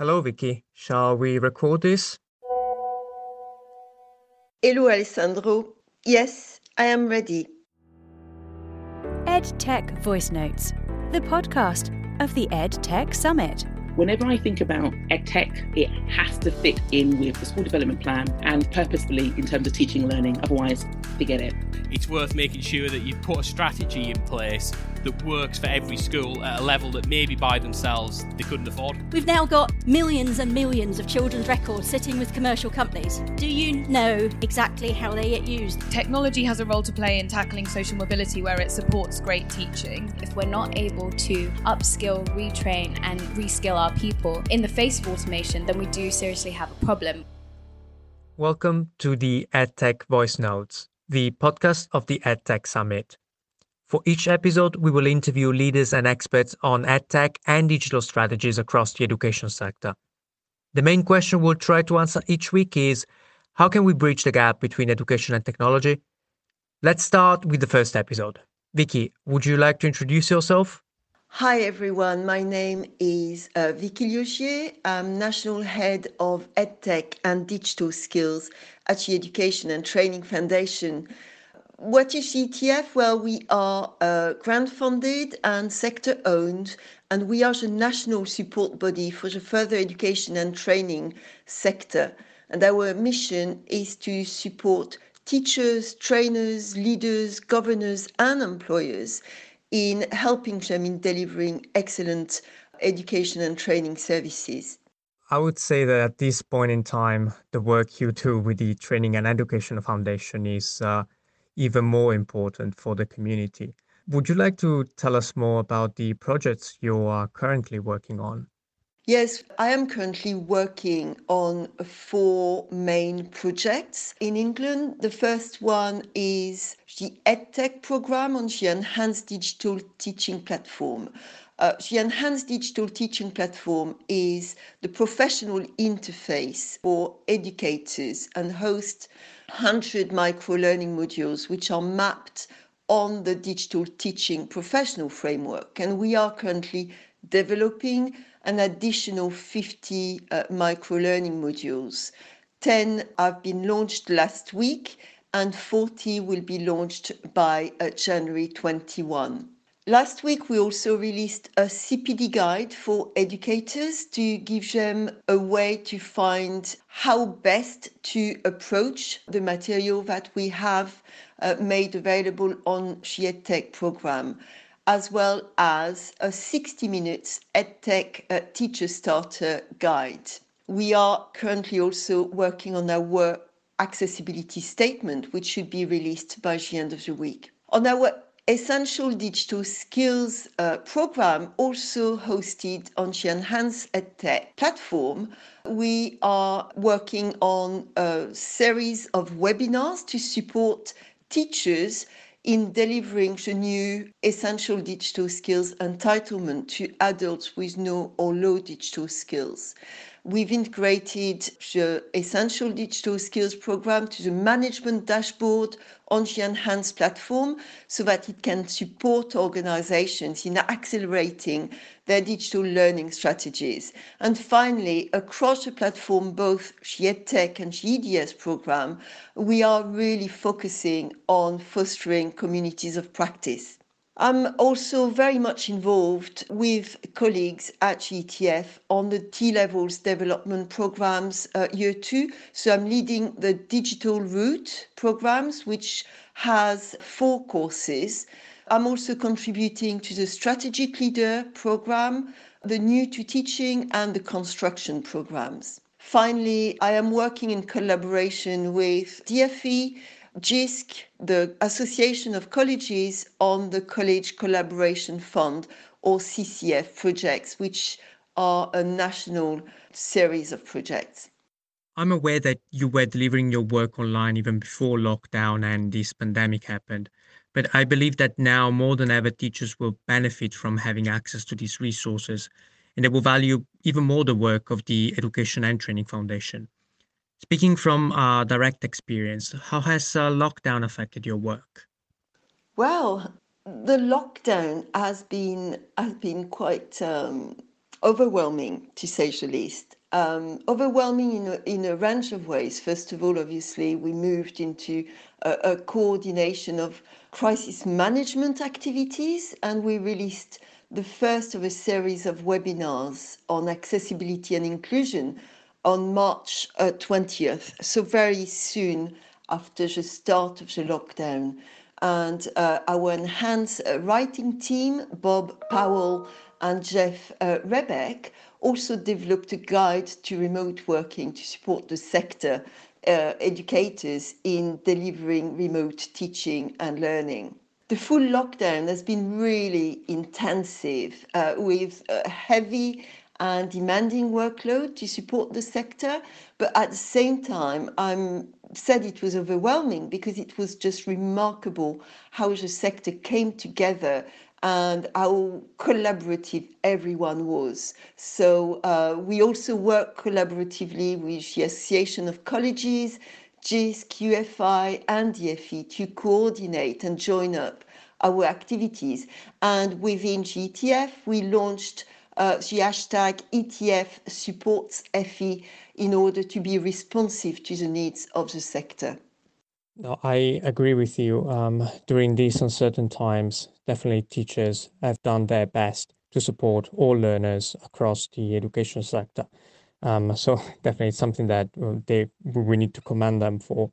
Hello, Vicky. Shall we record this? Hello, Alessandro. Yes, I am ready. EdTech Voice Notes, the podcast of the EdTech Summit. Whenever I think about EdTech, it has to fit in with the school development plan and purposefully in terms of teaching and learning. Otherwise, forget it. It's worth making sure that you put a strategy in place that works for every school at a level that maybe by themselves they couldn't afford. We've now got millions and millions of children's records sitting with commercial companies. Do you know exactly how they get used? Technology has a role to play in tackling social mobility where it supports great teaching. If we're not able to upskill, retrain, and reskill our people in the face of automation, then we do seriously have a problem. Welcome to the EdTech Voice Notes, the podcast of the EdTech Summit. For each episode, we will interview leaders and experts on EdTech and digital strategies across the education sector. The main question we'll try to answer each week is how can we bridge the gap between education and technology? Let's start with the first episode. Vicky, would you like to introduce yourself? Hi, everyone. My name is uh, Vicky Liogier. I'm National Head of EdTech and Digital Skills at the Education and Training Foundation. What is ETF? Well, we are uh, grant funded and sector owned, and we are the national support body for the further education and training sector. And our mission is to support teachers, trainers, leaders, governors, and employers in helping them in delivering excellent education and training services. I would say that at this point in time, the work you do with the Training and Education Foundation is uh, even more important for the community. Would you like to tell us more about the projects you are currently working on? Yes, I am currently working on four main projects in England. The first one is the EdTech program on the Enhanced Digital Teaching Platform. Uh, the Enhanced Digital Teaching Platform is the professional interface for educators and hosts 100 micro learning modules which are mapped on the digital teaching professional framework. And we are currently developing an additional 50 uh, micro learning modules. 10 have been launched last week and 40 will be launched by uh, January 21. Last week, we also released a CPD guide for educators to give them a way to find how best to approach the material that we have uh, made available on the EdTech program, as well as a 60 minutes EdTech uh, teacher starter guide. We are currently also working on our accessibility statement, which should be released by the end of the week. On our Essential Digital Skills uh, program, also hosted on the Enhanced EdTech platform. We are working on a series of webinars to support teachers in delivering the new essential digital skills entitlement to adults with no or low digital skills. We've integrated the Essential Digital Skills program to the management dashboard on the Enhanced platform so that it can support organizations in accelerating their digital learning strategies. And finally, across the platform, both the EdTech and the EDS program, we are really focusing on fostering communities of practice. I'm also very much involved with colleagues at ETF on the T levels development programs uh, year two. So I'm leading the digital route programs, which has four courses. I'm also contributing to the strategic leader program, the new to teaching, and the construction programs. Finally, I am working in collaboration with DFE JISC, the Association of Colleges, on the College Collaboration Fund or CCF projects, which are a national series of projects. I'm aware that you were delivering your work online even before lockdown and this pandemic happened. But I believe that now more than ever, teachers will benefit from having access to these resources and they will value even more the work of the Education and Training Foundation. Speaking from uh, direct experience, how has uh, lockdown affected your work? Well, the lockdown has been has been quite um, overwhelming, to say the least. Um, overwhelming in a, in a range of ways. First of all, obviously, we moved into a, a coordination of crisis management activities and we released the first of a series of webinars on accessibility and inclusion on March uh, 20th, so very soon after the start of the lockdown. And uh, our enhanced uh, writing team, Bob Powell and Jeff uh, Rebeck, also developed a guide to remote working to support the sector uh, educators in delivering remote teaching and learning. The full lockdown has been really intensive uh, with a heavy and demanding workload to support the sector, but at the same time, I'm said it was overwhelming because it was just remarkable how the sector came together and how collaborative everyone was. So uh, we also work collaboratively with the Association of Colleges, JISC, QFI and DFE to coordinate and join up our activities. And within ETF, we launched the hashtag ETF supports FE in order to be responsive to the needs of the sector. No, I agree with you. Um, during these uncertain times, definitely teachers have done their best to support all learners across the education sector. Um, so definitely something that uh, they we need to commend them for.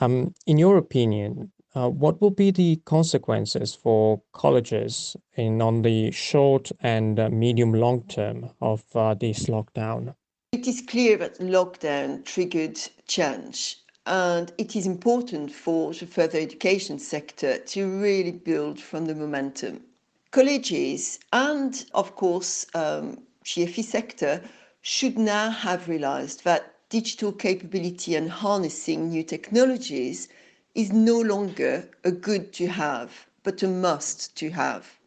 Um, in your opinion, uh, what will be the consequences for colleges in on the short and uh, medium long term of uh, this lockdown? It is clear that lockdown triggered change and it is important for the further education sector to really build from the momentum. Colleges and, of course, um, GFE sector should now have realized that digital capability and harnessing new technologies is no longer a good to have, but a must to have.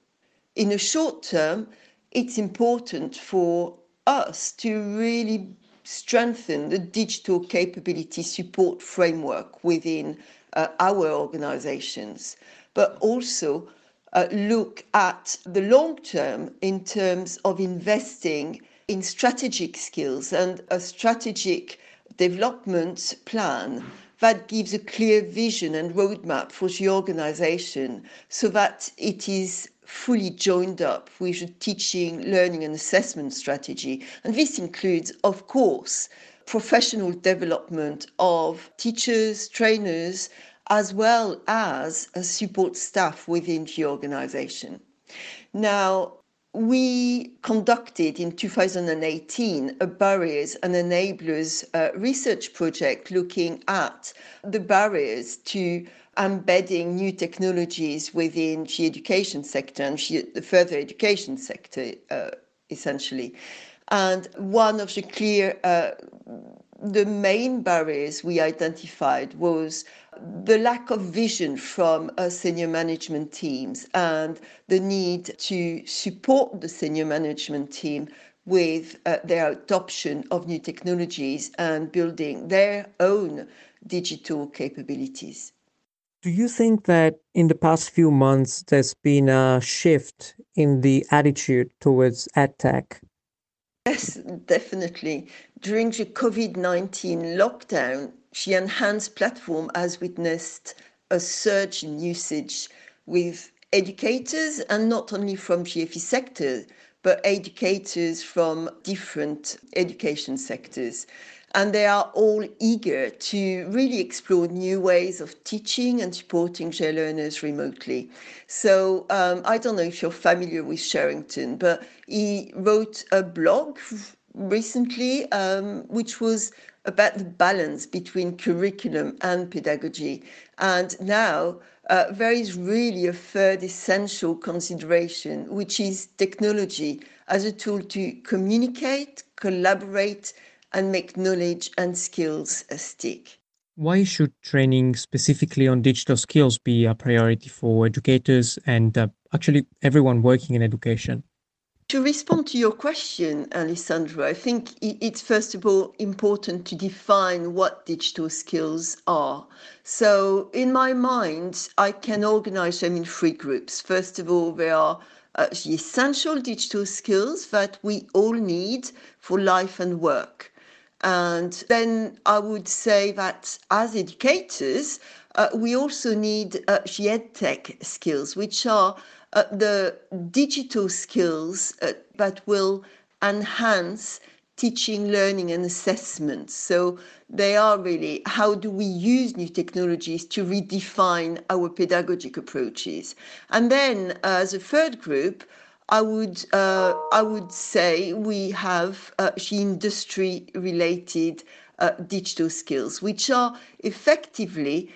In the short term, it's important for us to really strengthen the digital capability support framework within uh, our organizations, but also uh, look at the long term in terms of investing in strategic skills and a strategic development plan that gives a clear vision and roadmap for the organization so that it is fully joined up with a teaching, learning, and assessment strategy. And this includes, of course, professional development of teachers, trainers, as well as support staff within the organization. Now, we conducted in 2018 a barriers and enablers uh, research project looking at the barriers to embedding new technologies within the education sector and the further education sector, uh, essentially. And one of the clear, uh, the main barriers we identified was the lack of vision from senior management teams and the need to support the senior management team with uh, their adoption of new technologies and building their own digital capabilities. Do you think that in the past few months there's been a shift in the attitude towards EdTech? Yes, definitely. During the COVID 19 lockdown, the enhanced platform has witnessed a surge in usage with educators and not only from GFE sector, but educators from different education sectors and they are all eager to really explore new ways of teaching and supporting their learners remotely. So um, I don't know if you're familiar with Sherrington, but he wrote a blog recently, um, which was about the balance between curriculum and pedagogy. And now uh, there is really a third essential consideration, which is technology as a tool to communicate, collaborate, and make knowledge and skills stick. Why should training specifically on digital skills be a priority for educators and uh, actually everyone working in education? To respond to your question, Alessandro, I think it's first of all important to define what digital skills are. So, in my mind, I can organize them in three groups. First of all, there are uh, the essential digital skills that we all need for life and work. And then I would say that as educators, uh, we also need uh, the EdTech skills, which are uh, the digital skills uh, that will enhance teaching, learning, and assessment. So they are really how do we use new technologies to redefine our pedagogic approaches? And then, uh, as a third group, I would uh, I would say we have uh, industry related uh, digital skills, which are effectively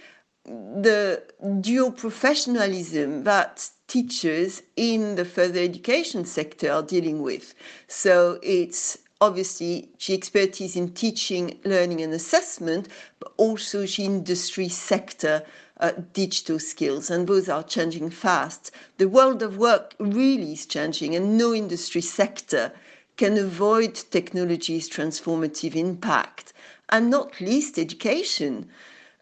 the dual professionalism that teachers in the further education sector are dealing with. So it's obviously she expertise in teaching, learning, and assessment, but also she industry sector uh, digital skills, and both are changing fast. The world of work really is changing, and no industry sector can avoid technology's transformative impact, and not least education.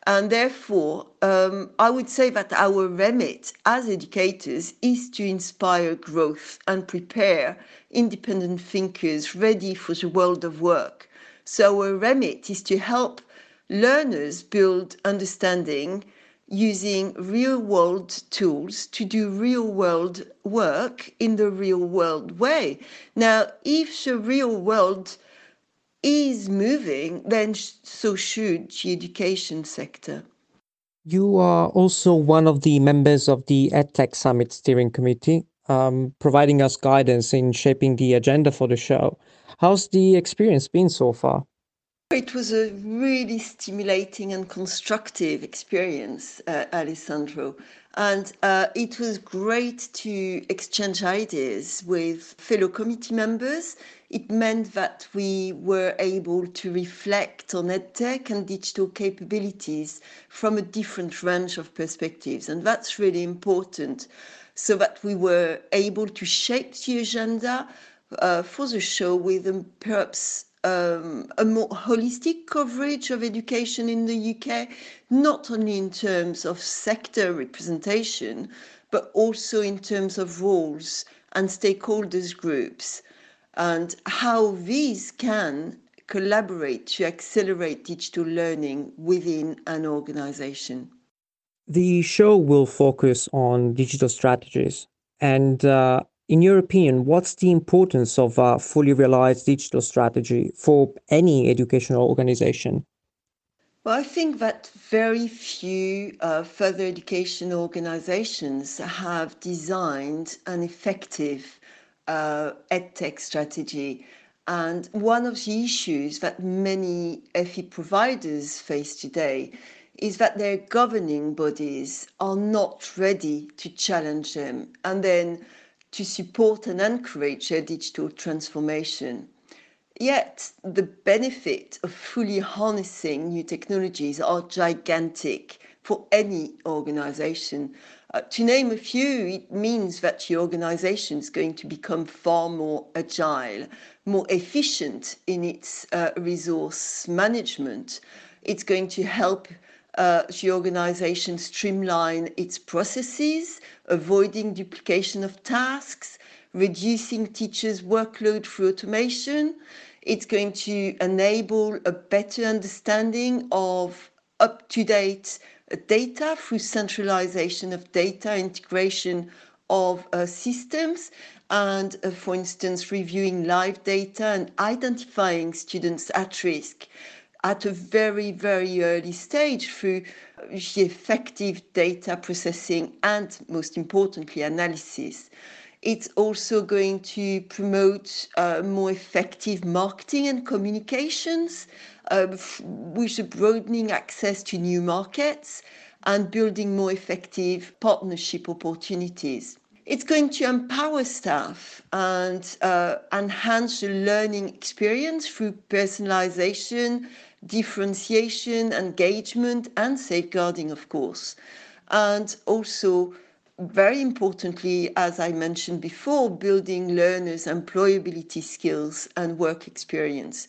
And therefore, um, I would say that our remit as educators is to inspire growth and prepare independent thinkers ready for the world of work. So, our remit is to help learners build understanding using real world tools to do real world work in the real world way. Now, if the real world is moving, then so should the education sector. You are also one of the members of the EdTech Summit Steering Committee, um, providing us guidance in shaping the agenda for the show. How's the experience been so far? It was a really stimulating and constructive experience, uh, Alessandro. And uh, it was great to exchange ideas with fellow committee members. It meant that we were able to reflect on EdTech and digital capabilities from a different range of perspectives. And that's really important so that we were able to shape the agenda uh, for the show with perhaps um, a more holistic coverage of education in the UK, not only in terms of sector representation, but also in terms of roles and stakeholders groups, and how these can collaborate to accelerate digital learning within an organization. The show will focus on digital strategies and uh, in your opinion, what's the importance of a fully realized digital strategy for any educational organization? Well, I think that very few uh, further education organizations have designed an effective uh, edtech strategy. And one of the issues that many FE providers face today is that their governing bodies are not ready to challenge them. And then to support and encourage their digital transformation. Yet, the benefit of fully harnessing new technologies are gigantic for any organization. Uh, to name a few, it means that your organization is going to become far more agile, more efficient in its uh, resource management. It's going to help uh, the organization streamline its processes, avoiding duplication of tasks, reducing teachers' workload through automation. It's going to enable a better understanding of up to date data through centralization of data, integration of uh, systems, and, uh, for instance, reviewing live data and identifying students at risk at a very, very early stage through effective data processing and, most importantly, analysis. It's also going to promote uh, more effective marketing and communications uh, with a broadening access to new markets and building more effective partnership opportunities. It's going to empower staff and uh, enhance the learning experience through personalization, differentiation, engagement, and safeguarding, of course. And also, very importantly, as I mentioned before, building learners' employability skills and work experience.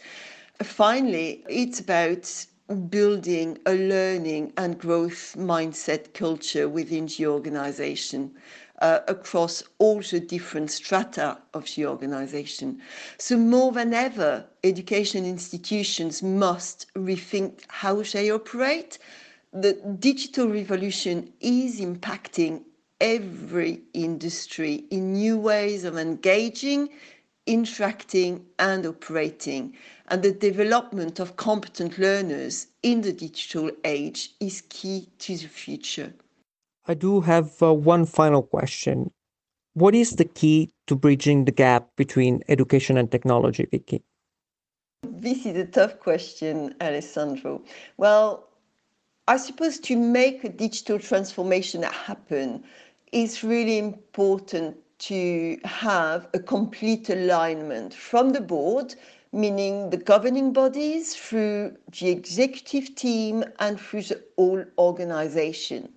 Finally, it's about building a learning and growth mindset culture within the organization. Uh, across all the different strata of the organization. So, more than ever, education institutions must rethink how they operate. The digital revolution is impacting every industry in new ways of engaging, interacting, and operating. And the development of competent learners in the digital age is key to the future. I do have uh, one final question. What is the key to bridging the gap between education and technology, Vicky? This is a tough question, Alessandro. Well, I suppose to make a digital transformation happen, it's really important to have a complete alignment from the board, meaning the governing bodies, through the executive team, and through the whole organization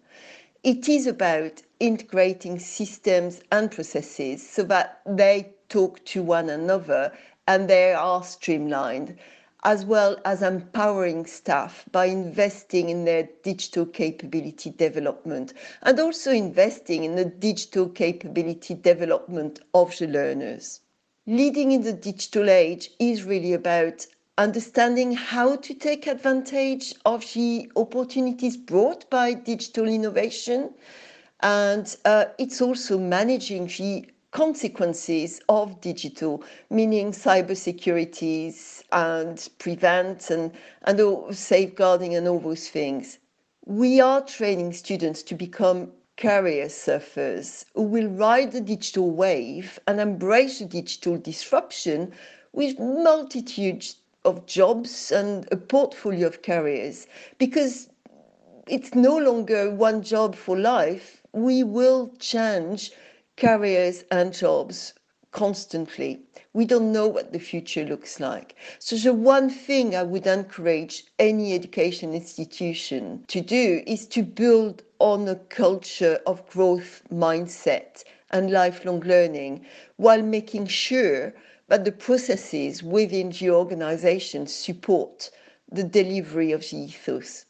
it is about integrating systems and processes so that they talk to one another and they are streamlined, as well as empowering staff by investing in their digital capability development and also investing in the digital capability development of the learners. Leading in the digital age is really about understanding how to take advantage of the opportunities brought by digital innovation. And uh, it's also managing the consequences of digital, meaning cybersecurities and prevent and, and safeguarding and all those things. We are training students to become career surfers who will ride the digital wave and embrace the digital disruption with multitudes of jobs and a portfolio of careers because it's no longer one job for life. We will change careers and jobs constantly. We don't know what the future looks like. So, the one thing I would encourage any education institution to do is to build on a culture of growth mindset and lifelong learning while making sure but the processes within the organization support the delivery of the ethos.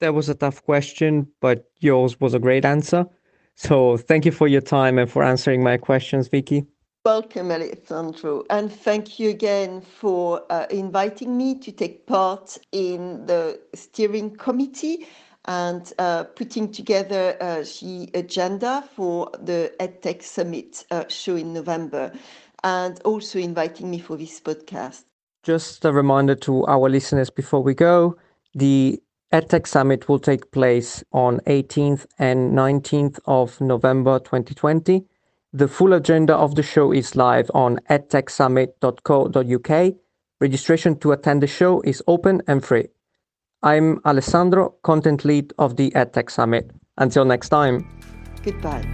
That was a tough question, but yours was a great answer. So thank you for your time and for answering my questions, Vicky. Welcome, Alessandro, and thank you again for uh, inviting me to take part in the steering committee and uh, putting together uh, the agenda for the EdTech Summit uh, show in November and also inviting me for this podcast. Just a reminder to our listeners before we go the EdTech Summit will take place on 18th and 19th of November 2020. The full agenda of the show is live on edtechsummit.co.uk. Registration to attend the show is open and free. I'm Alessandro, content lead of the EdTech Summit. Until next time. Goodbye.